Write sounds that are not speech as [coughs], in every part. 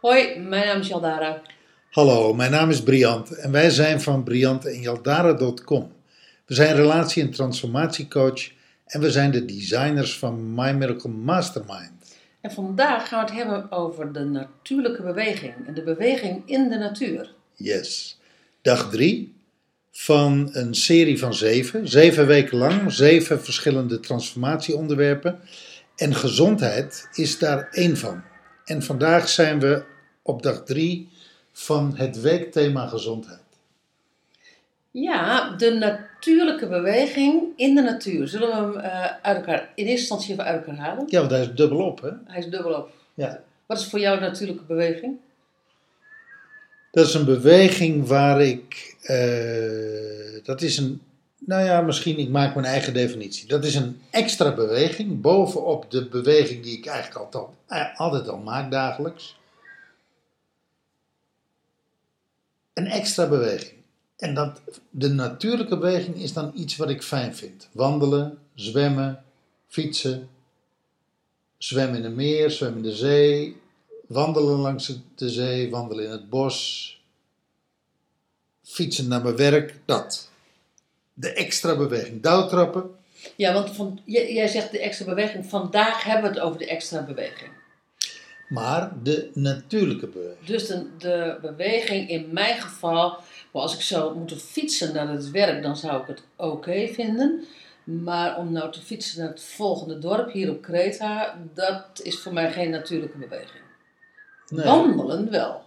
Hoi, mijn naam is Jaldara. Hallo, mijn naam is Briant en wij zijn van Briant en Jaldara.com. We zijn relatie- en transformatiecoach en we zijn de designers van My Miracle Mastermind. En vandaag gaan we het hebben over de natuurlijke beweging en de beweging in de natuur. Yes. Dag drie van een serie van zeven. Zeven weken lang, zeven verschillende transformatieonderwerpen. En gezondheid is daar één van. En vandaag zijn we op dag drie van het weekthema gezondheid. Ja, de natuurlijke beweging in de natuur. Zullen we hem eh, uit elkaar, in eerste instantie even uit elkaar halen? Ja, want hij is dubbel op, hè? Hij is dubbelop. Ja. Wat is voor jou natuurlijke beweging? Dat is een beweging waar ik. eh, dat is een. Nou ja, misschien, ik maak mijn eigen definitie. Dat is een extra beweging bovenop de beweging die ik eigenlijk altijd, eh, altijd al maak dagelijks. Een extra beweging. En dat, de natuurlijke beweging is dan iets wat ik fijn vind. Wandelen, zwemmen, fietsen, zwemmen in een meer, zwemmen in de zee, wandelen langs de zee, wandelen in het bos, fietsen naar mijn werk, dat. De extra beweging, douwtrappen. Ja, want jij, jij zegt de extra beweging. Vandaag hebben we het over de extra beweging. Maar de natuurlijke beweging. Dus de, de beweging in mijn geval, maar als ik zou moeten fietsen naar het werk, dan zou ik het oké vinden. Maar om nou te fietsen naar het volgende dorp hier op Kreta, dat is voor mij geen natuurlijke beweging. Nee. Wandelen wel.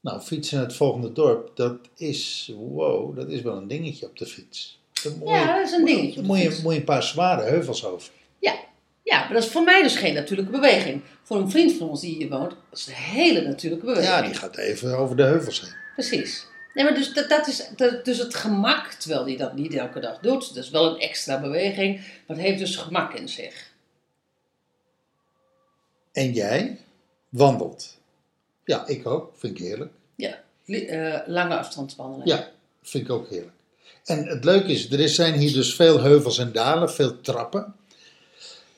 Nou, fietsen naar het volgende dorp, dat is, wow, dat is wel een dingetje op de fiets. Dan Ja, je- dat is een dingetje Dan moet je, moet je een paar zware heuvels over. Ja. Ja, maar dat is voor mij dus geen natuurlijke beweging. Voor een vriend van ons die hier woont, dat is een hele natuurlijke beweging. Ja, die gaat even over de heuvels heen. Precies. Nee, maar dus, dat, dat is dat, dus het gemak, terwijl hij dat niet elke dag doet. Dat is wel een extra beweging, maar het heeft dus gemak in zich. En jij wandelt. Ja, ik ook. Vind ik heerlijk. Ja, eh, lange afstandswandeling. Ja, vind ik ook heerlijk. En het leuke is, er zijn hier dus veel heuvels en dalen, veel trappen,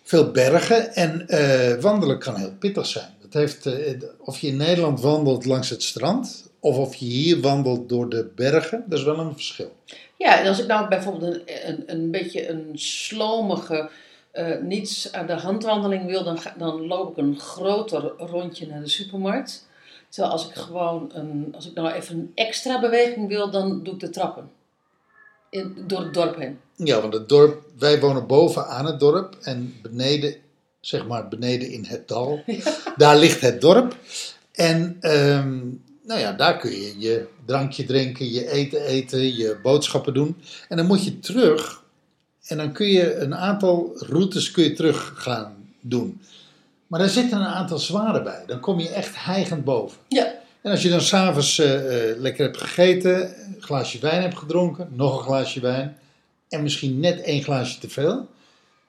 veel bergen. En eh, wandelen kan heel pittig zijn. Dat heeft, eh, of je in Nederland wandelt langs het strand, of of je hier wandelt door de bergen, dat is wel een verschil. Ja, en als ik nou bijvoorbeeld een, een, beetje een slomige, eh, niets aan de handwandeling wil, dan, dan loop ik een groter rondje naar de supermarkt. Terwijl als ik gewoon een, als ik nou even een extra beweging wil, dan doe ik de trappen. In, door het dorp heen. Ja, want het dorp, wij wonen bovenaan het dorp en beneden, zeg maar beneden in het dal, [laughs] daar ligt het dorp. En ehm, nou ja, daar kun je je drankje drinken, je eten eten, je boodschappen doen. En dan moet je terug en dan kun je een aantal routes kun je terug gaan doen. Maar daar zitten een aantal zware bij. Dan kom je echt hijgend boven. Ja, En als je dan s'avonds eh lekker hebt gegeten, een glaasje wijn hebt gedronken, nog een glaasje wijn en misschien net één glaasje te veel,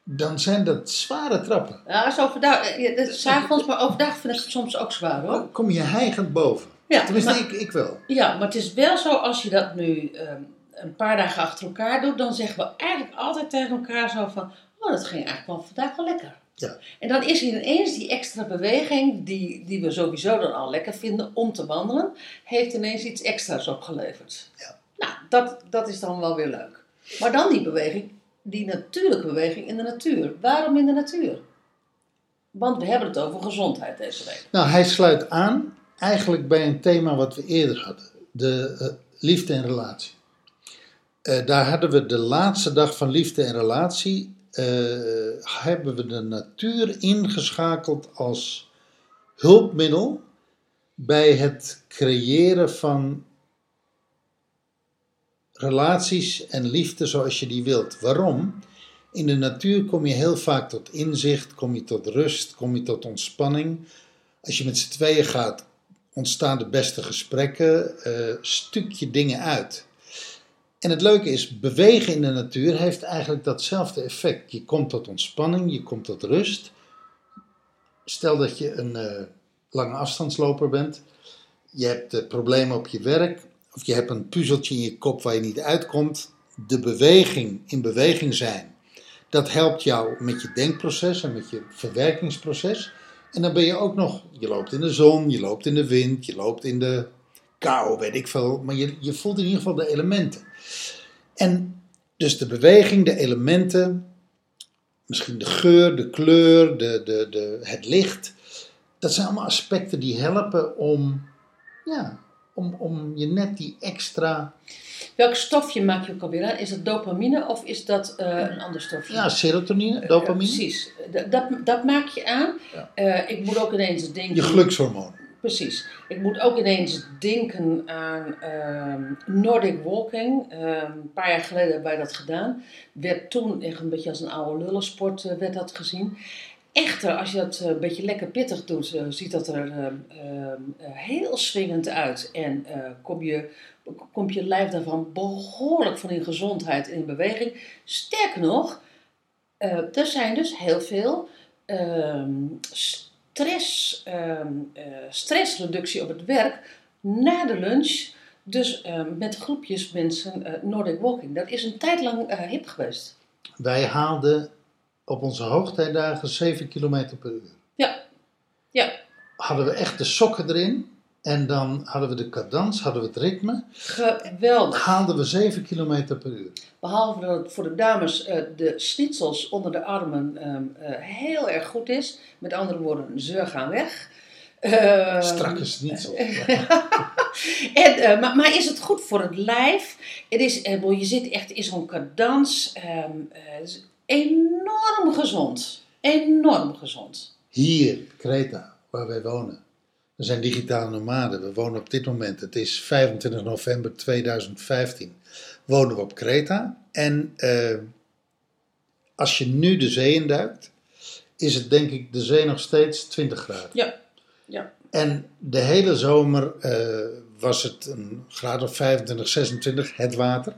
dan zijn dat zware trappen. ja is overdag, eh, ja, dat is 's avonds, maar overdag vind ik het soms ook zwaar hoor. Dan kom je hijgend boven. Ja, Tenminste, maar- ik, ik wel. Ja, maar het is wel zo, als je dat nu ehm, een paar dagen achter elkaar doet, dan zeggen we eigenlijk altijd tegen elkaar zo van, oh, dat ging eigenlijk wel vandaag wel lekker. Ja. En dan is ineens die extra beweging, die, die we sowieso dan al lekker vinden om te wandelen, heeft ineens iets extra's opgeleverd. Ja. Nou, dat, dat is dan wel weer leuk. Maar dan die beweging, die natuurlijke beweging in de natuur. Waarom in de natuur? Want we hebben het over gezondheid deze week. Nou, hij sluit aan eigenlijk bij een thema wat we eerder hadden: de eh, liefde en relatie. Eh, daar hadden we de laatste dag van liefde en relatie. Eh, hebben we de natuur ingeschakeld als hulpmiddel bij het creëren van relaties en liefde zoals je die wilt. Waarom? In de natuur kom je heel vaak tot inzicht, kom je tot rust, kom je tot ontspanning. Als je met z'n tweeën gaat, ontstaan de beste gesprekken, eh stuk je dingen uit. En het leuke is, bewegen in de natuur heeft eigenlijk datzelfde effect. Je komt tot ontspanning, je komt tot rust. stel dat je een eh, lange afstandsloper bent. Je hebt problemen op je werk. Of je hebt een puzzeltje in je kop waar je niet uitkomt. De beweging, in beweging zijn. Dat helpt jou met je denkproces en met je verwerkingsproces. En dan ben je ook nog, je loopt in de zon, je loopt in de wind, je loopt in de kou, weet ik veel. Maar je, je voelt in ieder geval de elementen. En dus de beweging, de elementen, misschien de geur, de kleur, de, de, de, het licht. Dat zijn allemaal aspecten die helpen om, ja, om, om je net die extra. Welk stofje maak je ook alweer aan? Is dat dopamine of is dat eh, een ander stofje? Ja, serotonine, dopamine. Ja, precies. Dat, dat maak je aan. Ja. Eh, ik moet ook ineens denken... Je gelukshormoon. Precies. Ik moet ook ineens denken aan ehm, Nordic Walking. Ehm, een paar jaar geleden hebben wij dat gedaan. Werd toen echt een beetje als een oude lullensport eh, werd dat gezien. Echter, als je dat eh, een beetje lekker pittig doet, eh, ziet dat er ehm, ehm, eh, heel swingend uit. En kom, je, komt je lijf daarvan behoorlijk van in gezondheid en in beweging. Sterker nog, er zijn dus heel veel stress, ehm, eh, stressreductie op het werk na de lunch. Dus ehm, met groepjes mensen eh, Nordic Walking. Dat is een tijd lang eh, hip geweest. Wij haalden op onze hoogtijdagen 7 km per uur. Ja, ja. Hadden we echt de sokken erin. En dan hadden we de cadans, hadden we het ritme. Geweldig. Haalden we 7 km per uur. Behalve dat het voor de dames eh, de schnitzels onder de armen ehm, eh, heel erg goed is. Met andere woorden, ze gaan weg. Ehm, Strakke schnitzel. [laughs] en, eh, maar, maar is het goed voor het lijf? Het is, je zit echt in zo'n cadans. ehm, eh, is enorm gezond. Enorm gezond. Hier, Kreta, waar wij wonen. We zijn digitale nomaden. We wonen op dit moment, het is 25 november 2015, wonen we op Kreta. En eh, als je nu de zee induikt, is het denk ik de zee nog steeds 20 graden. Ja, ja. En de hele zomer eh, was het een graad of 25, 26, het water.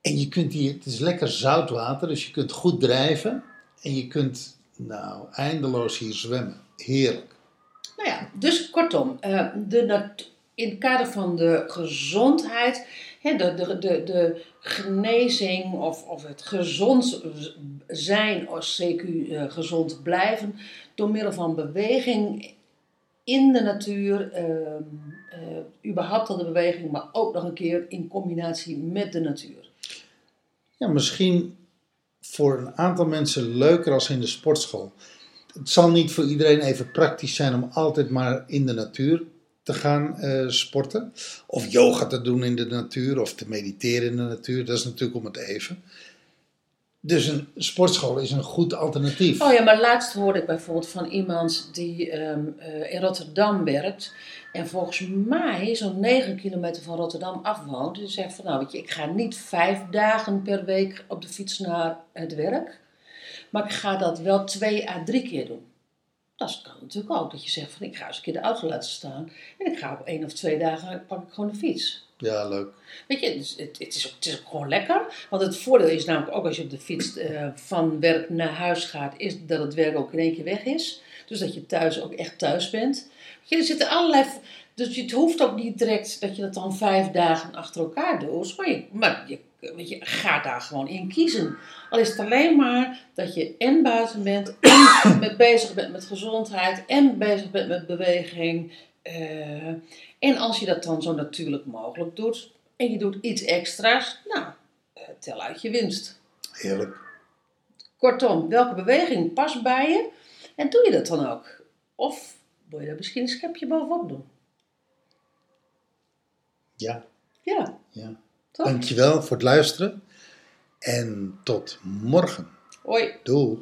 En je kunt hier, het is lekker zout water, dus je kunt goed drijven. En je kunt, nou, eindeloos hier zwemmen. Heerlijk. Nou ja, dus kortom, eh, de in het kader van de gezondheid, de, de, de, de genezing of, of het gezond zijn, of CQ eh, gezond blijven, door middel van beweging in de natuur, eh, überhaupt al de beweging, maar ook nog een keer in combinatie met de natuur. Ja, misschien voor een aantal mensen leuker als in de sportschool. Het zal niet voor iedereen even praktisch zijn om altijd maar in de natuur te gaan eh, sporten. Of yoga te doen in de natuur, of te mediteren in de natuur. Dat is natuurlijk om het even. Dus een sportschool is een goed alternatief. Oh ja, maar laatst hoorde ik bijvoorbeeld van iemand die ehm, eh, in Rotterdam werkt. En volgens mij zo'n 9 kilometer van Rotterdam afwoont. Die zegt van nou weet je, ik ga niet vijf dagen per week op de fiets naar het werk. Maar ik ga dat wel twee à drie keer doen. Dat kan natuurlijk ook. Dat je zegt van ik ga eens een keer de auto laten staan. En ik ga op één of twee dagen pak ik gewoon de fiets. Ja, leuk. Weet je, het, is- het, is ook, het is ook gewoon lekker. Want het voordeel is namelijk ook als je op de fiets eh, van werk naar huis gaat, is dat het werk ook in één keer weg is. Dus dat je thuis ook echt thuis bent. Weet je, er zitten allerlei. Dus het hoeft ook niet direct dat je dat dan vijf dagen achter elkaar doet. Maar je, maar je, weet je gaat daar gewoon in kiezen. Al is het alleen maar dat je en buiten bent, [coughs] en met bezig bent met gezondheid, en bezig bent met beweging. eh, en als je dat dan zo natuurlijk mogelijk doet, en je doet iets extra's, nou, eh, tel uit je winst. Heerlijk. Kortom, welke beweging past bij je en doe je dat dan ook? Of wil je daar misschien een schepje bovenop doen? Ja, Ja, ja. Toch? Dankjewel voor het luisteren. En tot morgen. Hoi. Doei.